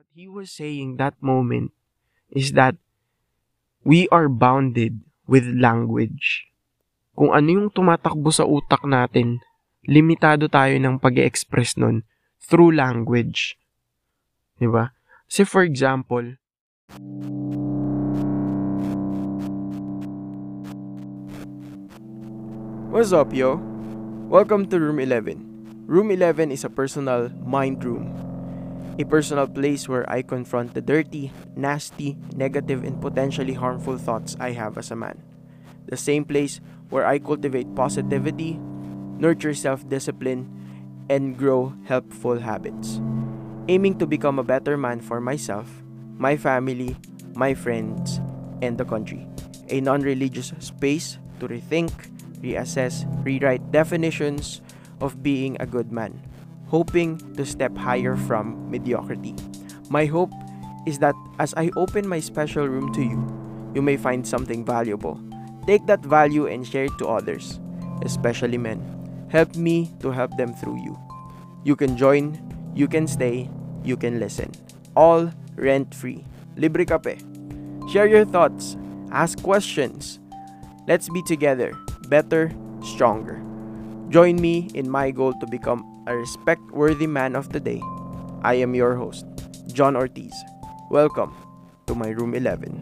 What he was saying that moment is that we are bounded with language. Kung ano yung tumatakbo sa utak natin, limitado tayo ng pag express nun through language. Diba? Say for example, What's up, yo? Welcome to Room 11. Room 11 is a personal mind room. A personal place where I confront the dirty, nasty, negative, and potentially harmful thoughts I have as a man. The same place where I cultivate positivity, nurture self discipline, and grow helpful habits. Aiming to become a better man for myself, my family, my friends, and the country. A non religious space to rethink, reassess, rewrite definitions of being a good man, hoping to step higher from mediocrity. My hope is that as I open my special room to you, you may find something valuable. Take that value and share it to others, especially men. Help me to help them through you. You can join, you can stay, you can listen. All rent free. Libre kape. Share your thoughts, ask questions. Let's be together better, stronger. Join me in my goal to become a respect worthy man of the day. I am your host, John Ortiz. Welcome to my room 11.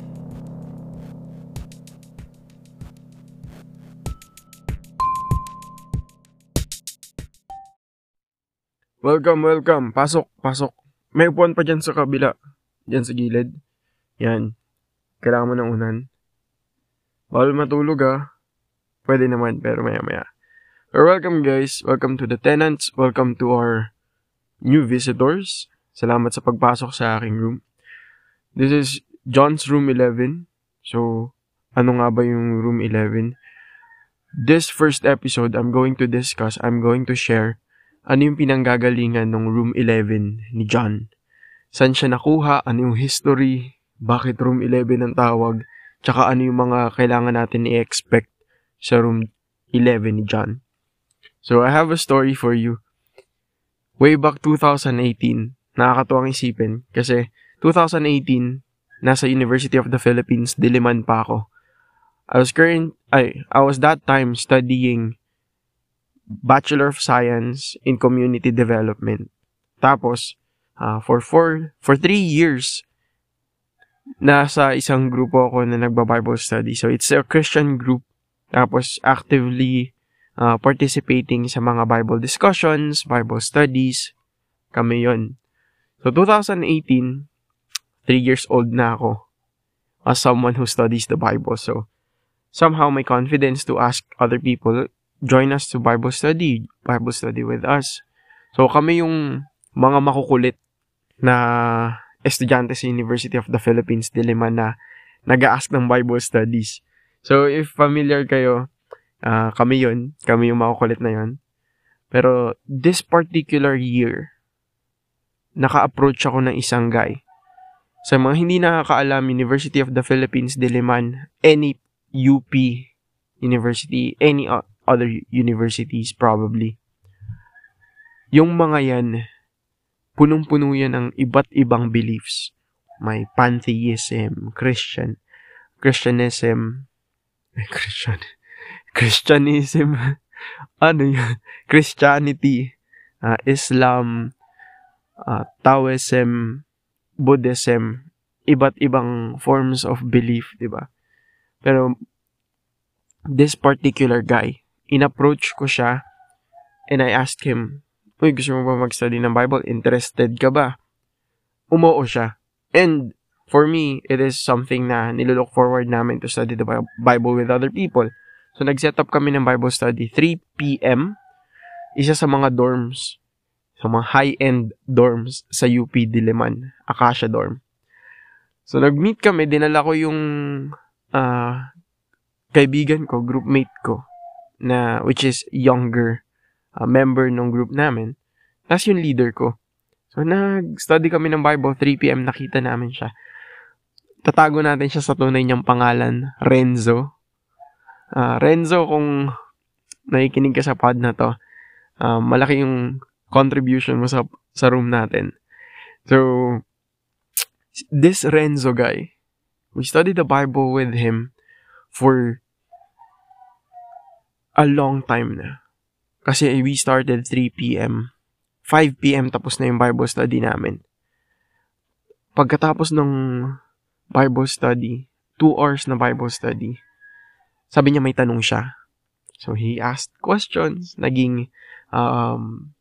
Welcome, welcome. Pasok, pasok. May upuan pa dyan sa kabila. Dyan sa gilid. Yan. Kailangan mo ng unan. Bawal matulog ah. Pwede naman, pero maya-maya. Or welcome guys. Welcome to the tenants. Welcome to our new visitors. Salamat sa pagpasok sa aking room. This is John's room 11. So, ano nga ba yung room 11? This first episode, I'm going to discuss, I'm going to share ano yung pinanggagalingan ng room 11 ni John. Saan siya nakuha, ano yung history, bakit room 11 ang tawag, tsaka ano yung mga kailangan natin i-expect sa room 11 ni John. So, I have a story for you. Way back 2018, nakakatuwang isipin kasi 2018, nasa University of the Philippines, Diliman pa ako. I was current, I, I was that time studying Bachelor of Science in Community Development. Tapos, uh, for four, for three years, nasa isang grupo ako na nagba-Bible study. So, it's a Christian group tapos actively uh, participating sa mga Bible discussions, Bible studies. Kami yon. So 2018, 3 years old na ako as someone who studies the Bible. So somehow my confidence to ask other people, join us to Bible study, Bible study with us. So kami yung mga makukulit na estudyante sa University of the Philippines, Diliman na nag-ask ng Bible studies. So, if familiar kayo, uh, kami yun. Kami yung makukulit na yun. Pero, this particular year, naka-approach ako ng isang guy. Sa mga hindi nakakaalam, University of the Philippines, Diliman, any UP university, any other universities probably. Yung mga yan, punong-puno yan ng iba't ibang beliefs. May pantheism, Christian, Christianism, Christian. Christianism. ano yun? Christianity. Uh, Islam. Uh, Taoism. Buddhism. Iba't ibang forms of belief, di ba? Pero, this particular guy, in-approach ko siya and I asked him, Uy, gusto mo ba mag-study ng Bible? Interested ka ba? Umoo siya. And for me, it is something na nilook forward namin to study the Bible with other people. So, nag-set up kami ng Bible study 3 p.m. Isa sa mga dorms, sa mga high-end dorms sa UP Diliman, Acacia Dorm. So, nag-meet kami, dinala ko yung uh, kaibigan ko, groupmate ko, na, which is younger uh, member ng group namin. Tapos yung leader ko. So, nag-study kami ng Bible, 3pm, nakita namin siya tatago natin siya sa tunay niyang pangalan, Renzo. Uh, Renzo, kung nakikinig ka sa pod na to, uh, malaki yung contribution mo sa, sa room natin. So, this Renzo guy, we studied the Bible with him for a long time na. Kasi we started 3 p.m. 5 p.m. tapos na yung Bible study namin. Pagkatapos ng Bible study, 2 hours na Bible study, sabi niya may tanong siya. So he asked questions, naging um,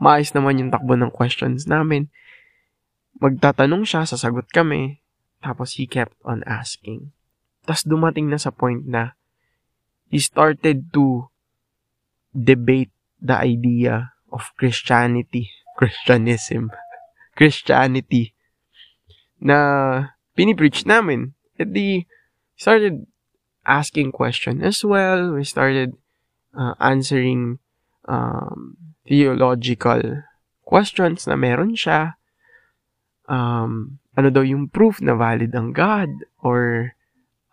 maayos naman yung takbo ng questions namin. Magtatanong siya, sasagot kami, tapos he kept on asking. Tapos dumating na sa point na he started to debate the idea of Christianity, Christianism, Christianity na pinipreach namin. At the started asking question as well. We started uh, answering um, theological questions na meron siya. Um, ano daw yung proof na valid ang God or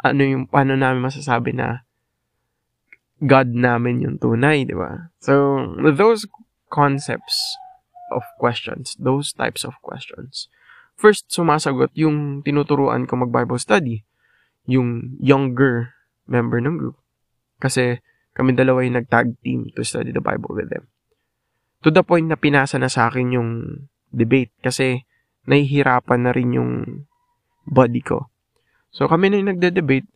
ano yung paano namin masasabi na God namin yung tunay, di ba? So, those concepts of questions, those types of questions. First, sumasagot yung tinuturuan ko mag-Bible study, yung younger member ng group. Kasi kami dalawa yung nag-tag team to study the Bible with them. To the point na pinasa na sa akin yung debate kasi nahihirapan na rin yung body ko. So kami na yung nagde-debate.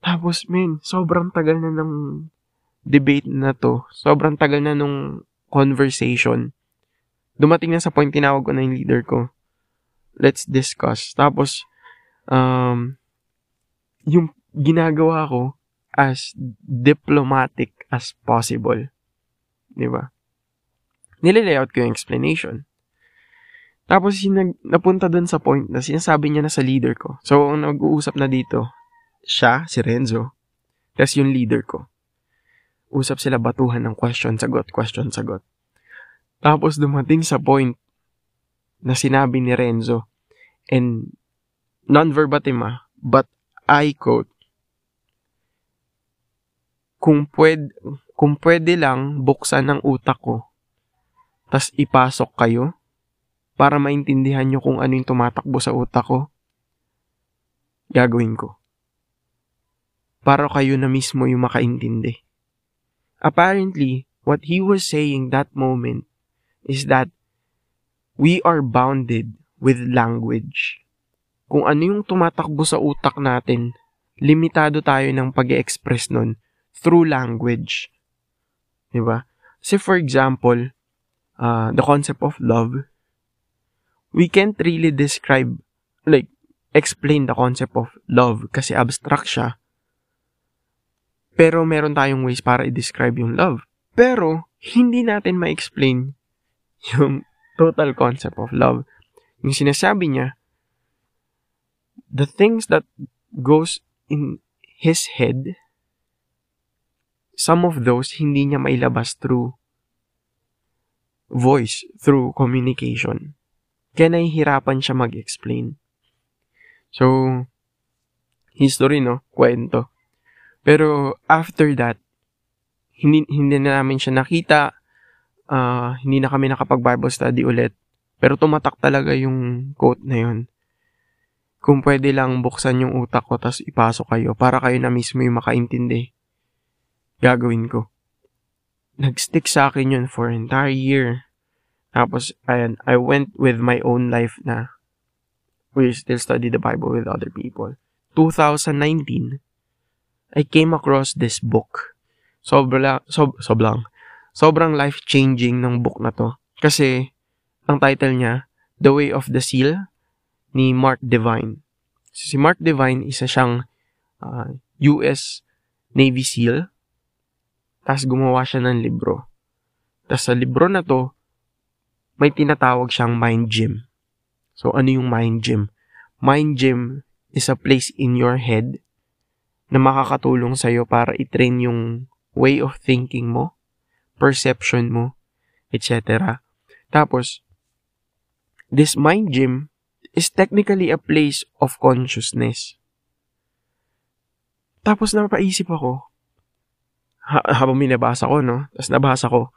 Tapos, men, sobrang tagal na ng debate na to. Sobrang tagal na nung conversation. Dumating na sa point, tinawag ko na yung leader ko. Let's discuss. Tapos, um, yung ginagawa ko as diplomatic as possible. Di ba? Nililayout ko yung explanation. Tapos, yung napunta dun sa point na sinasabi niya na sa leader ko. So, ang nag-uusap na dito, siya, si Renzo, tapos yung leader ko. Usap sila batuhan ng question, sagot, question, sagot. Tapos dumating sa point na sinabi ni Renzo, and non-verbatim ah, but I quote, kung pwede, kung pwede lang buksan ang utak ko, tas ipasok kayo, para maintindihan nyo kung ano yung tumatakbo sa utak ko, gagawin ko. Para kayo na mismo yung makaintindi. Apparently, what he was saying that moment is that we are bounded with language. Kung ano yung tumatakbo sa utak natin, limitado tayo ng pag express nun through language. Diba? Kasi for example, uh, the concept of love, we can't really describe, like, explain the concept of love kasi abstract siya. Pero meron tayong ways para i-describe yung love. Pero, hindi natin ma-explain yung total concept of love. Yung sinasabi niya, the things that goes in his head, some of those hindi niya mailabas through voice, through communication. Kaya nahihirapan siya mag-explain. So, history, no? Kwento. Pero, after that, hindi, hindi na namin siya nakita. Uh, hindi na kami nakapag-Bible study ulit. Pero tumatak talaga yung quote na yun. Kung pwede lang buksan yung utak ko tapos ipasok kayo para kayo na mismo yung makaintindi. Gagawin ko. Nag-stick sa akin yun for entire year. Tapos, ayan, I went with my own life na we still study the Bible with other people. 2019, I came across this book. Sobra, sob, sobrang, sobrang life-changing ng book na to. Kasi, ang title niya, The Way of the Seal, ni Mark Devine. Si Mark Devine, isa siyang uh, ah, US Navy SEAL. Tapos gumawa siya ng libro. Tapos sa libro na to, may tinatawag siyang mind gym. So, ano yung mind gym? Mind gym is a place in your head na makakatulong sa'yo para i-train yung way of thinking mo, perception mo, etc. Tapos, this mind gym is technically a place of consciousness. Tapos napaisip ako, ha- habang minabasa ko, no? Tapos nabasa ko,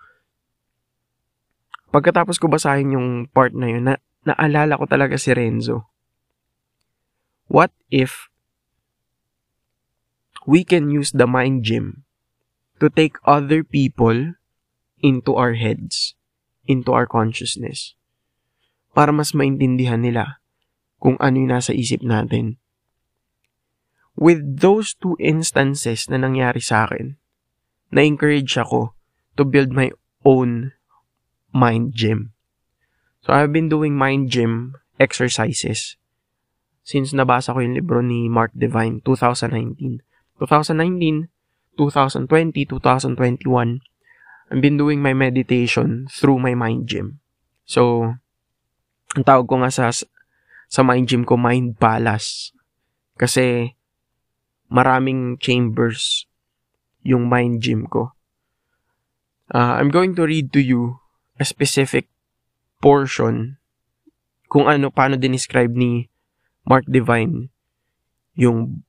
Pagkatapos ko basahin yung part na yun, na, naalala ko talaga si Renzo. what if we can use the mind gym to take other people into our heads, into our consciousness, para mas maintindihan nila kung ano yung nasa isip natin. With those two instances na nangyari sa akin, na-encourage ako to build my own mind gym. So I've been doing mind gym exercises since nabasa ko yung libro ni Mark Divine 2019. 2019, 2020, 2021, I've been doing my meditation through my mind gym. So, ang tawag ko nga sa, sa mind gym ko, mind palace. Kasi, maraming chambers yung mind gym ko. Uh, I'm going to read to you a specific portion kung ano, paano dinescribe ni Mark Divine yung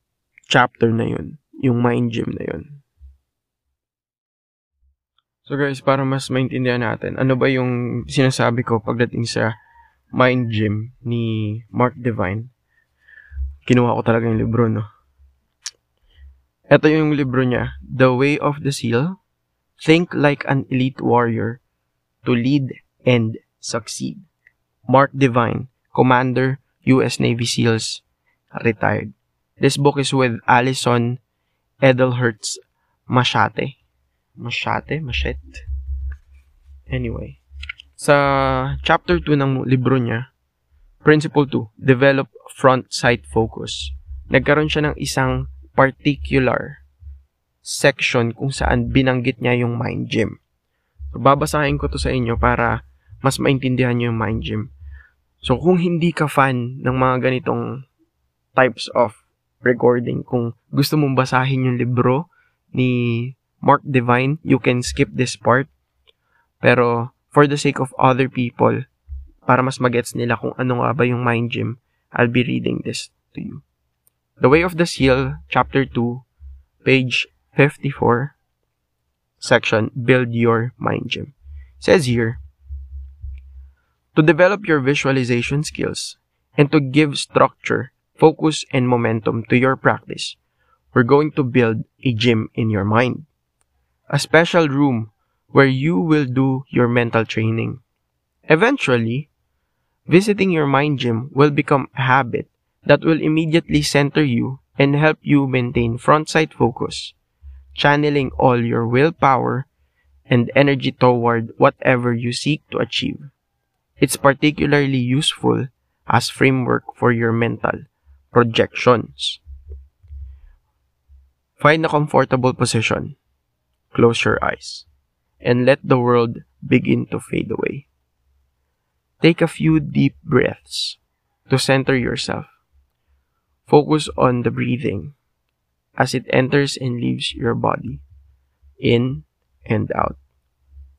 chapter na yun, yung mind gym na yun. So guys, para mas maintindihan natin, ano ba yung sinasabi ko pagdating sa mind gym ni Mark Divine? Kinuha ko talaga yung libro, no? Ito yung libro niya, The Way of the Seal, Think Like an Elite Warrior to Lead and Succeed. Mark Divine, Commander, U.S. Navy SEALs, retired. This book is with Allison Edelhertz Machate. Machate? Machete? Anyway. Sa chapter 2 ng libro niya, Principle 2, Develop Front Sight Focus. Nagkaroon siya ng isang particular section kung saan binanggit niya yung mind gym. So, babasahin ko to sa inyo para mas maintindihan niyo yung mind gym. So, kung hindi ka fan ng mga ganitong types of recording. Kung gusto mong basahin yung libro ni Mark Divine, you can skip this part. Pero for the sake of other people, para mas magets nila kung ano nga ba yung mind gym, I'll be reading this to you. The Way of the Seal, Chapter 2, page 54, section Build Your Mind Gym. says here, To develop your visualization skills and to give structure focus, and momentum to your practice, we're going to build a gym in your mind. A special room where you will do your mental training. Eventually, visiting your mind gym will become a habit that will immediately center you and help you maintain front sight focus, channeling all your willpower and energy toward whatever you seek to achieve. It's particularly useful as framework for your mental projections. Find a comfortable position. Close your eyes. And let the world begin to fade away. Take a few deep breaths to center yourself. Focus on the breathing as it enters and leaves your body. In and out.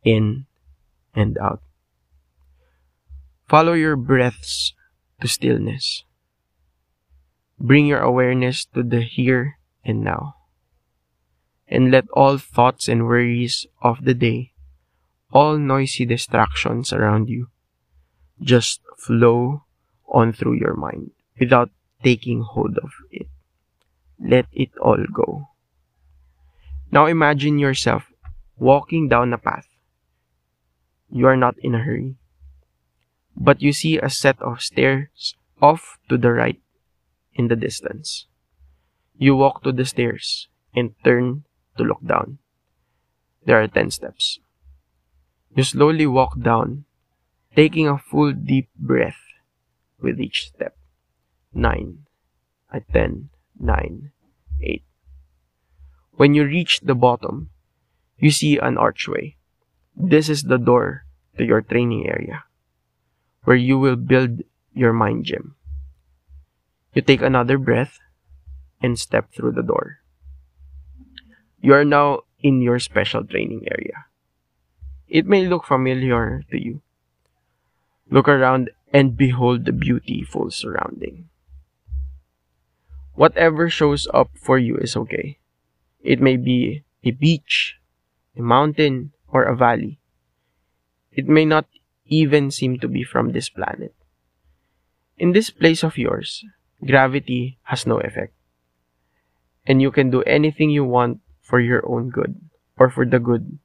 In and out. Follow your breaths to stillness. Bring your awareness to the here and now. And let all thoughts and worries of the day, all noisy distractions around you, just flow on through your mind without taking hold of it. Let it all go. Now imagine yourself walking down a path. You are not in a hurry, but you see a set of stairs off to the right in the distance. You walk to the stairs and turn to look down. There are 10 steps. You slowly walk down, taking a full deep breath with each step. 9, at 10, 9, 8. When you reach the bottom, you see an archway. This is the door to your training area, where you will build your mind gym. You take another breath and step through the door. You are now in your special training area. It may look familiar to you. Look around and behold the beautiful surrounding. Whatever shows up for you is okay. It may be a beach, a mountain, or a valley. It may not even seem to be from this planet. In this place of yours, gravity has no effect. And you can do anything you want for your own good or for the good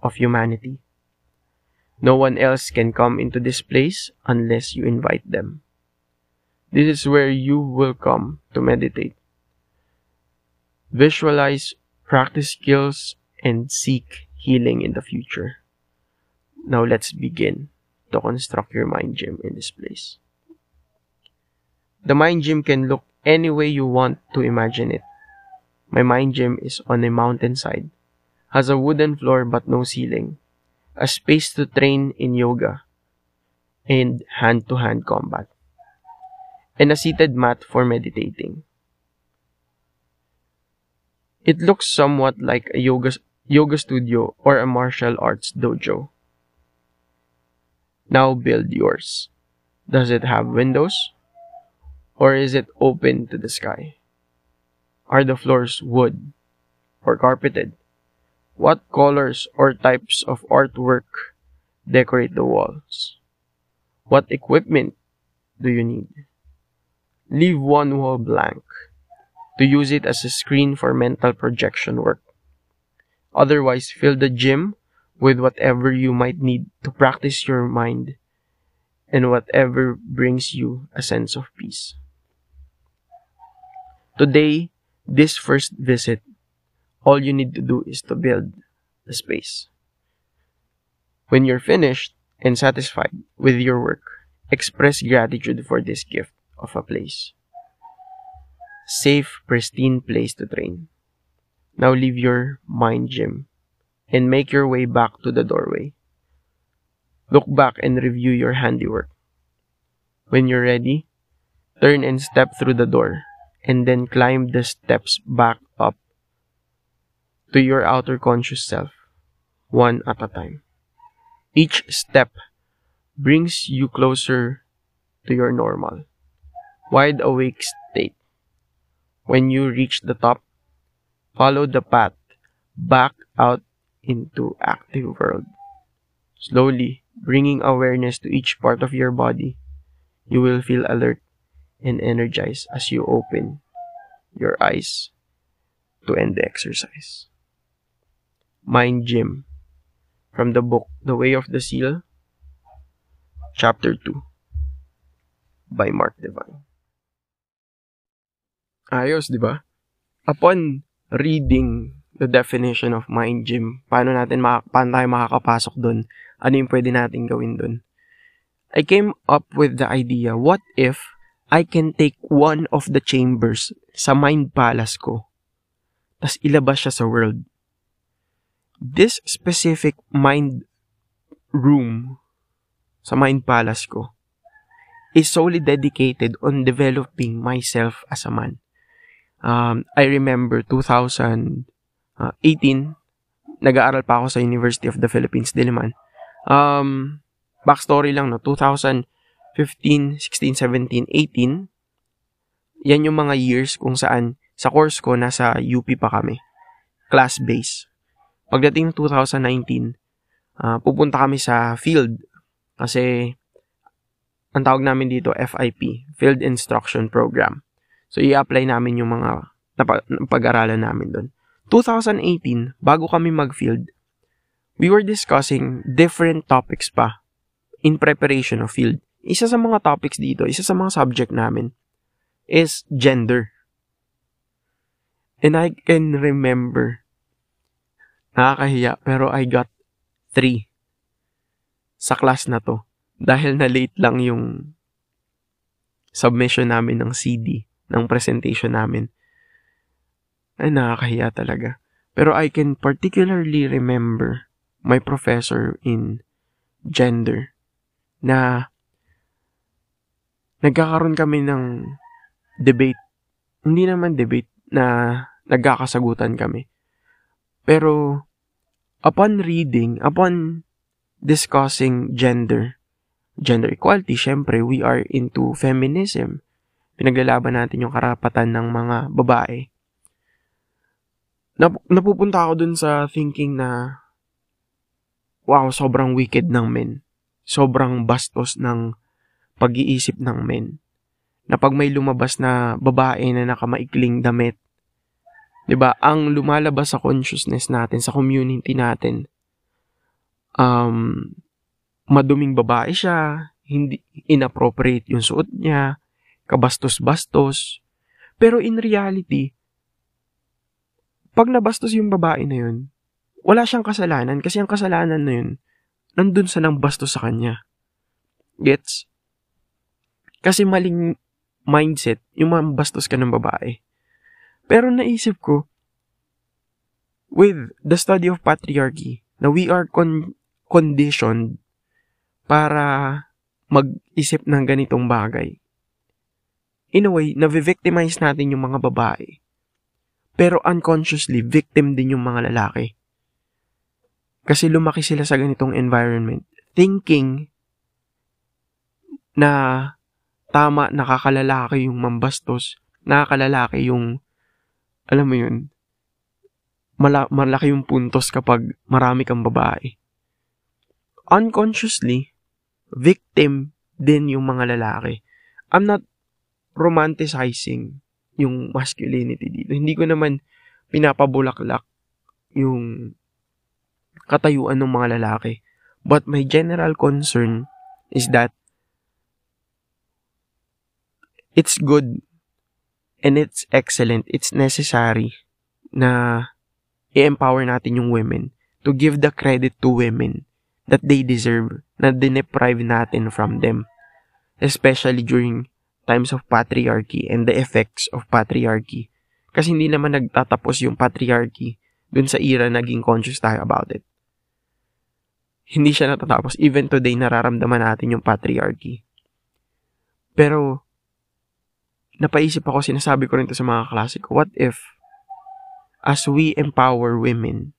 of humanity. No one else can come into this place unless you invite them. This is where you will come to meditate. Visualize, practice skills, and seek healing in the future. Now let's begin to construct your mind gym in this place. The mind gym can look any way you want to imagine it. My mind gym is on a mountainside, has a wooden floor but no ceiling, a space to train in yoga, and hand to hand combat, and a seated mat for meditating. It looks somewhat like a yoga, yoga studio or a martial arts dojo. Now build yours. Does it have windows? Or is it open to the sky? Are the floors wood or carpeted? What colors or types of artwork decorate the walls? What equipment do you need? Leave one wall blank to use it as a screen for mental projection work. Otherwise, fill the gym with whatever you might need to practice your mind and whatever brings you a sense of peace. Today, this first visit, all you need to do is to build the space. When you're finished and satisfied with your work, express gratitude for this gift of a place. Safe, pristine place to train. Now leave your mind gym and make your way back to the doorway. Look back and review your handiwork. When you're ready, turn and step through the door, and then climb the steps back up to your outer conscious self, one at a time. Each step brings you closer to your normal, wide awake state. When you reach the top, follow the path back out into active world. Slowly, bringing awareness to each part of your body, you will feel alert and energized as you open your eyes to end the exercise. Mind Gym from the book The Way of the Seal, Chapter 2 by Mark Divine. Ayos, di ba? Upon reading the definition of mind gym. Paano natin maka- paano tayo makakapasok doon? Ano yung pwede natin gawin doon? I came up with the idea, what if I can take one of the chambers sa mind palace ko, tas ilabas siya sa world. This specific mind room sa mind palace ko is solely dedicated on developing myself as a man. Um, I remember 2000 uh, 18, nag-aaral pa ako sa University of the Philippines, Diliman. Um, backstory lang, no, 2015, 16, 17, 18, yan yung mga years kung saan sa course ko nasa UP pa kami. Class base. Pagdating ng 2019, uh, pupunta kami sa field kasi ang tawag namin dito FIP, Field Instruction Program. So i-apply namin yung mga napag-aralan namin doon. 2018, bago kami mag-field, we were discussing different topics pa in preparation of field. Isa sa mga topics dito, isa sa mga subject namin is gender. And I can remember, nakakahiya, pero I got 3 sa class na to. Dahil na late lang yung submission namin ng CD, ng presentation namin ay nakakahiya talaga. Pero I can particularly remember my professor in gender na nagkakaroon kami ng debate. Hindi naman debate na nagkakasagutan kami. Pero upon reading, upon discussing gender, gender equality, syempre we are into feminism. Pinaglalaban natin yung karapatan ng mga babae nap- napupunta ako dun sa thinking na wow, sobrang wicked ng men. Sobrang bastos ng pag-iisip ng men. na pag may lumabas na babae na nakamaikling damit, 'di ba? Ang lumalabas sa consciousness natin, sa community natin, um maduming babae siya, hindi inappropriate yung suot niya, kabastos-bastos. Pero in reality, pag nabastos yung babae na yun, wala siyang kasalanan kasi ang kasalanan na yun, nandun sa nang bastos sa kanya. Gets? Kasi maling mindset yung mambastos ka ng babae. Pero naisip ko, with the study of patriarchy, na we are con- conditioned para mag-isip ng ganitong bagay. In a way, na-victimize natin yung mga babae. Pero unconsciously, victim din yung mga lalaki. Kasi lumaki sila sa ganitong environment, thinking na tama nakakalalaki yung mambastos, nakakalalaki yung, alam mo yun, mala- malaki yung puntos kapag marami kang babae. Unconsciously, victim din yung mga lalaki. I'm not romanticizing yung masculinity dito. Hindi ko naman pinapabulaklak yung katayuan ng mga lalaki. But my general concern is that it's good and it's excellent, it's necessary na i-empower natin yung women to give the credit to women that they deserve na dineprive natin from them. Especially during times of patriarchy and the effects of patriarchy. Kasi hindi naman nagtatapos yung patriarchy dun sa era naging conscious tayo about it. Hindi siya natatapos. Even today, nararamdaman natin yung patriarchy. Pero, napaisip ako, sinasabi ko rin to sa mga klase ko, what if, as we empower women,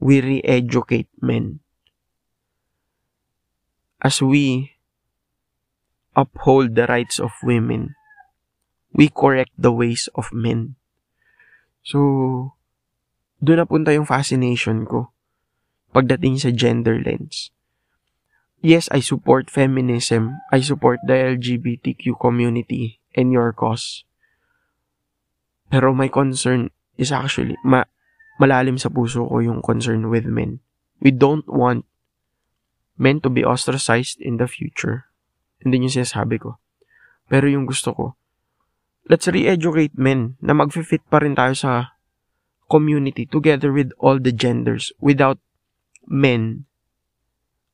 we re-educate men? as we uphold the rights of women, we correct the ways of men. So, doon napunta yung fascination ko pagdating sa gender lens. Yes, I support feminism. I support the LGBTQ community and your cause. Pero my concern is actually, ma malalim sa puso ko yung concern with men. We don't want meant to be ostracized in the future. Hindi yung sinasabi ko. Pero yung gusto ko, let's re-educate men na mag-fit pa rin tayo sa community together with all the genders without men,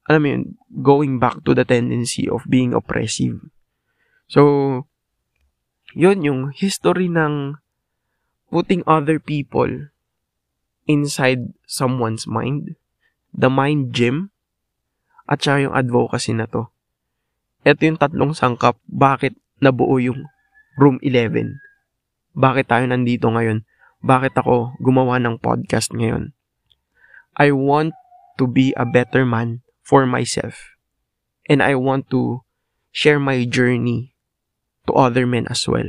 alam mo yun, going back to the tendency of being oppressive. So, yun yung history ng putting other people inside someone's mind. The mind gym at saka yung advocacy na to. Ito yung tatlong sangkap bakit nabuo yung Room 11. Bakit tayo nandito ngayon? Bakit ako gumawa ng podcast ngayon? I want to be a better man for myself. And I want to share my journey to other men as well.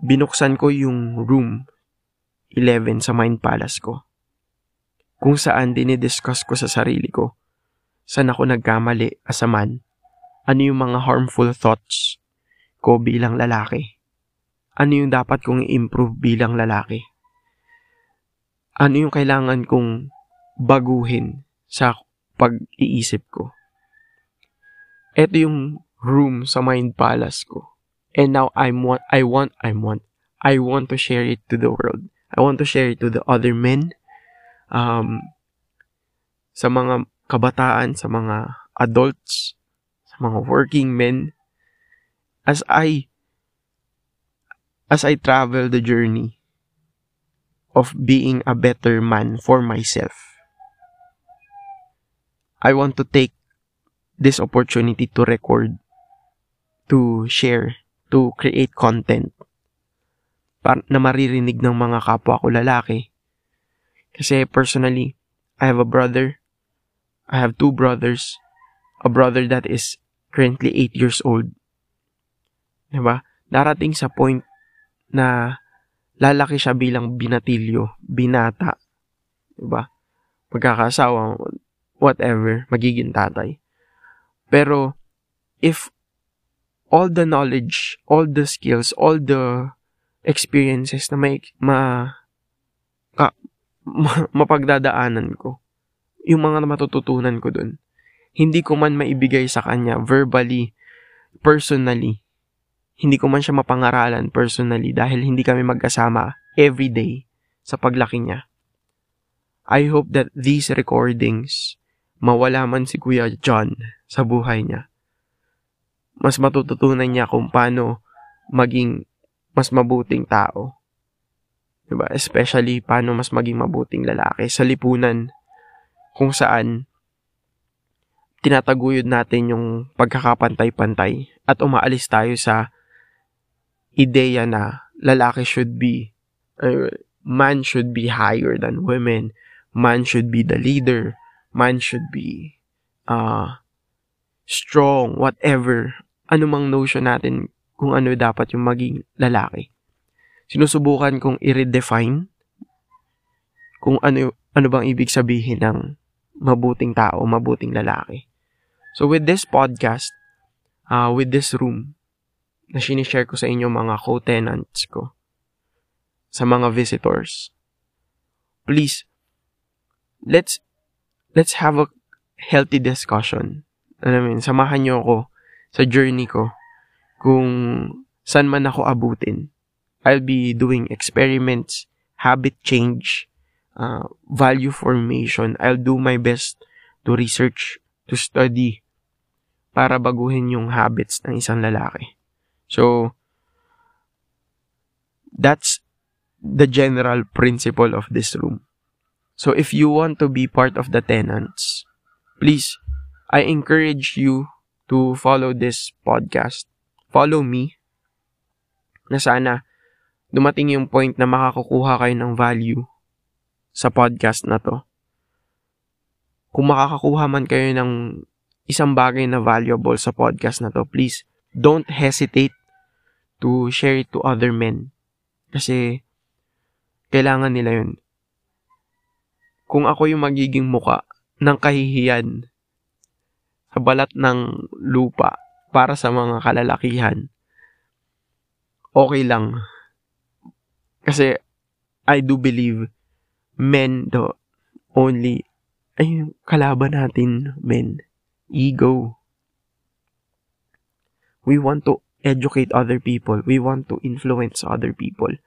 Binuksan ko yung room 11 sa Mind Palace ko kung saan dinidiscuss ko sa sarili ko. Saan ako nagkamali as a man? Ano yung mga harmful thoughts ko bilang lalaki? Ano yung dapat kong i-improve bilang lalaki? Ano yung kailangan kong baguhin sa pag-iisip ko? Ito yung room sa mind palace ko. And now I'm want, I want, I want, I want to share it to the world. I want to share it to the other men um, sa mga kabataan, sa mga adults, sa mga working men, as I as I travel the journey of being a better man for myself. I want to take this opportunity to record, to share, to create content na maririnig ng mga kapwa ko lalaki kasi personally, I have a brother. I have two brothers. A brother that is currently 8 years old. Diba? Darating sa point na lalaki siya bilang binatilyo, binata. Diba? Magkakasawa, whatever, magiging tatay. Pero, if all the knowledge, all the skills, all the experiences na may ma, ka, ma mapagdadaanan ko. Yung mga matututunan ko dun. Hindi ko man maibigay sa kanya verbally, personally. Hindi ko man siya mapangaralan personally dahil hindi kami magkasama every day sa paglaki niya. I hope that these recordings, mawala man si Kuya John sa buhay niya, mas matututunan niya kung paano maging mas mabuting tao. Diba? Especially paano mas maging mabuting lalaki sa lipunan kung saan tinataguyod natin yung pagkakapantay-pantay at umaalis tayo sa ideya na lalaki should be, uh, man should be higher than women, man should be the leader, man should be uh, strong, whatever anumang notion natin kung ano dapat yung maging lalaki. Sinusubukan kong i-redefine kung ano, ano bang ibig sabihin ng mabuting tao, mabuting lalaki. So with this podcast, uh, with this room, na sinishare ko sa inyo mga co-tenants ko, sa mga visitors, please, let's, let's have a healthy discussion. Ano I mean, samahan nyo ako sa journey ko kung saan man ako abutin. I'll be doing experiments, habit change, uh, value formation. I'll do my best to research, to study, para baguhin yung habits ng isang lalaki. So, that's the general principle of this room. So, if you want to be part of the tenants, please, I encourage you to follow this podcast. Follow me. Na sana dumating yung point na makakakuha kayo ng value sa podcast na to. Kung makakakuha man kayo ng isang bagay na valuable sa podcast na to, please don't hesitate to share it to other men. Kasi kailangan nila yun. Kung ako yung magiging muka ng kahihiyan sa balat ng lupa para sa mga kalalakihan, okay lang. Kasi I do believe men the only ay kalaban natin men ego. We want to educate other people. We want to influence other people.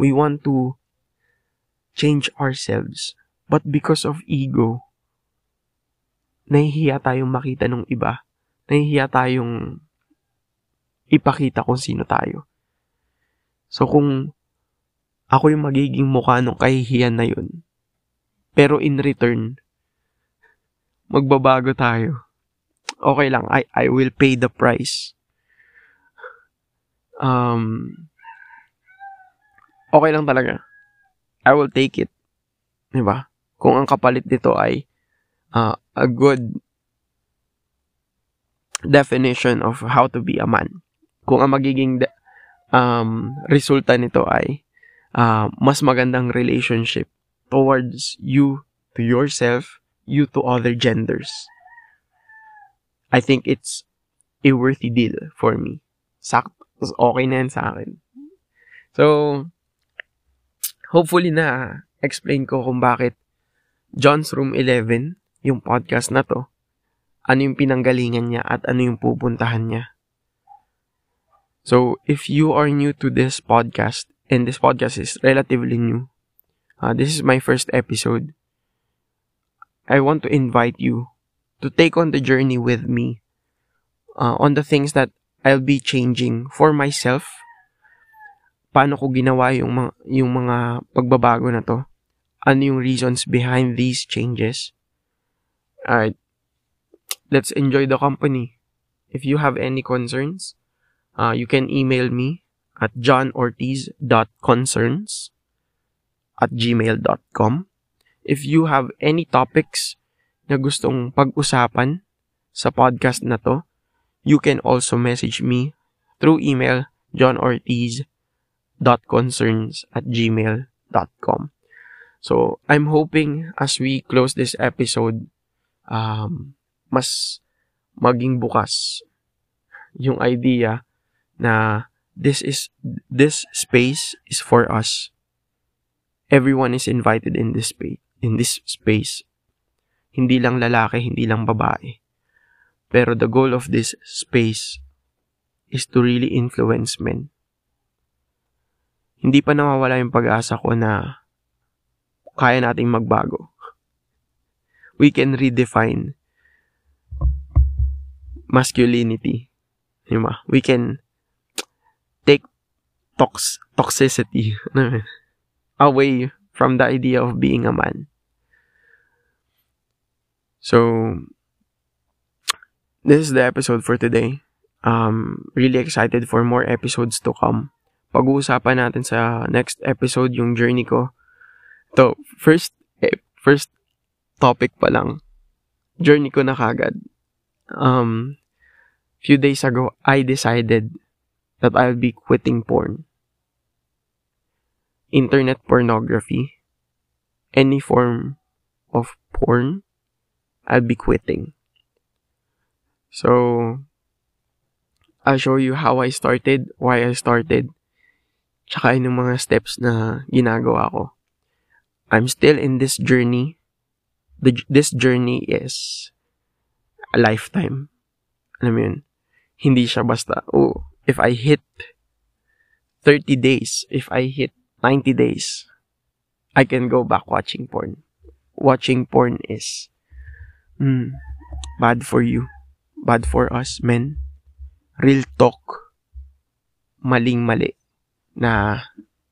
We want to change ourselves. But because of ego nahihiya tayong makita ng iba. Nahihiya tayong ipakita kung sino tayo. So kung ako yung magiging mukha ng kahihiyan na yun, pero in return, magbabago tayo. Okay lang, I, I will pay the price. Um, okay lang talaga. I will take it. Diba? Kung ang kapalit dito ay uh, a good definition of how to be a man. Kung ang magiging de- um, resulta nito ay uh, mas magandang relationship towards you to yourself, you to other genders. I think it's a worthy deal for me. Sakto. Okay na yan sa akin. So, hopefully na explain ko kung bakit John's Room 11 yung podcast na to, ano yung pinanggalingan niya at ano yung pupuntahan niya. So, if you are new to this podcast, and this podcast is relatively new, uh, this is my first episode, I want to invite you to take on the journey with me uh, on the things that I'll be changing for myself. Paano ko ginawa yung mga, yung mga pagbabago na to? Ano yung reasons behind these changes? Alright. Let's enjoy the company. If you have any concerns, uh, you can email me at johnortiz.concerns at gmail.com. If you have any topics na gustong pag-usapan sa podcast na to, you can also message me through email johnortiz.concerns at gmail.com. So, I'm hoping as we close this episode, um, mas maging bukas yung idea na this is this space is for us. Everyone is invited in this space, in this space. Hindi lang lalaki, hindi lang babae. Pero the goal of this space is to really influence men. Hindi pa nawawala yung pag-asa ko na kaya nating magbago. We can redefine masculinity. Diba? We can take tox toxicity away from the idea of being a man. So, this is the episode for today. Um, really excited for more episodes to come. Pag-uusapan natin sa next episode yung journey ko. To, first, eh, first topic pa lang. Journey ko na kagad. Um, few days ago, I decided that I'll be quitting porn. Internet pornography, any form of porn, I'll be quitting. So, I'll show you how I started, why I started, tsaka yung mga steps na ginagawa ko. I'm still in this journey. The, this journey is a lifetime. Alam mo yun? Hindi siya basta, oh, if I hit 30 days, if I hit 90 days, I can go back watching porn. Watching porn is mm, bad for you. Bad for us, men. Real talk. Maling-mali na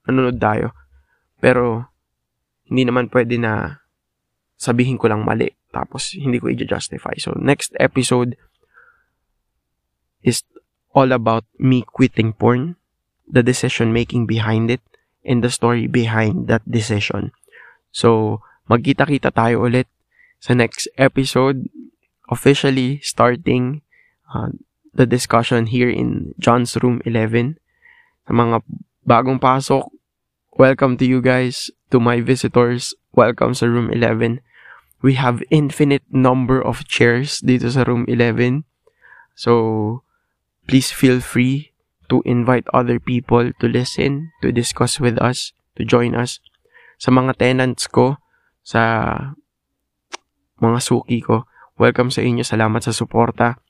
nanonood tayo. Pero, hindi naman pwede na sabihin ko lang mali. Tapos, hindi ko i-justify. So, next episode is all about me quitting porn, the decision making behind it, and the story behind that decision. So, magkita-kita tayo ulit sa next episode, officially starting uh, the discussion here in John's Room 11. Sa mga bagong pasok, welcome to you guys, to my visitors, welcome sa Room 11. We have infinite number of chairs dito sa Room 11. So, Please feel free to invite other people to listen, to discuss with us, to join us. Sa mga tenants ko, sa mga suki ko, welcome sa inyo. Salamat sa suporta.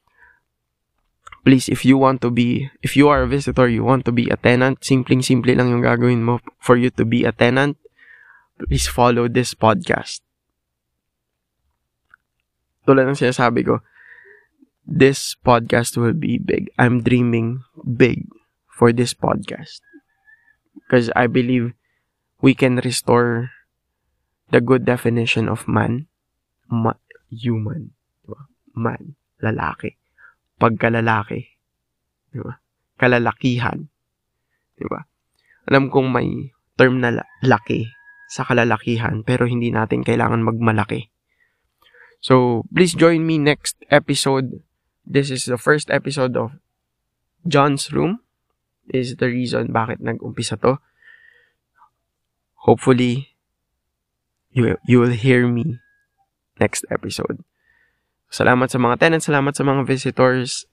Please, if you want to be, if you are a visitor, you want to be a tenant, simpleng-simple lang yung gagawin mo for you to be a tenant, please follow this podcast. Tulad ng sinasabi ko, this podcast will be big. I'm dreaming big for this podcast. Because I believe we can restore the good definition of man. Ma- human. Diba? Man. Lalaki. Pagkalalaki. Diba? Kalalakihan. Diba? Alam kong may term na laki sa kalalakihan pero hindi natin kailangan magmalaki. So, please join me next episode This is the first episode of John's Room. Is the reason bakit nag-umpisa to. Hopefully, you, you will hear me next episode. Salamat sa mga tenants, salamat sa mga visitors.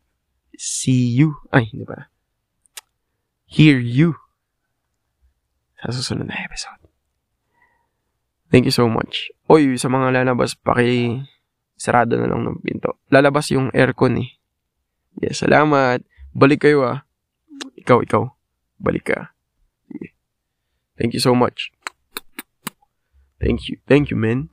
See you. Ay, hindi ba? Hear you sa susunod na episode. Thank you so much. Oy, sa mga lalabas, paki sarado na lang ng pinto. Lalabas yung aircon eh. Yes, salamat. Balik kayo ah. Ikaw, ikaw. Balik ka. Thank you so much. Thank you. Thank you, man.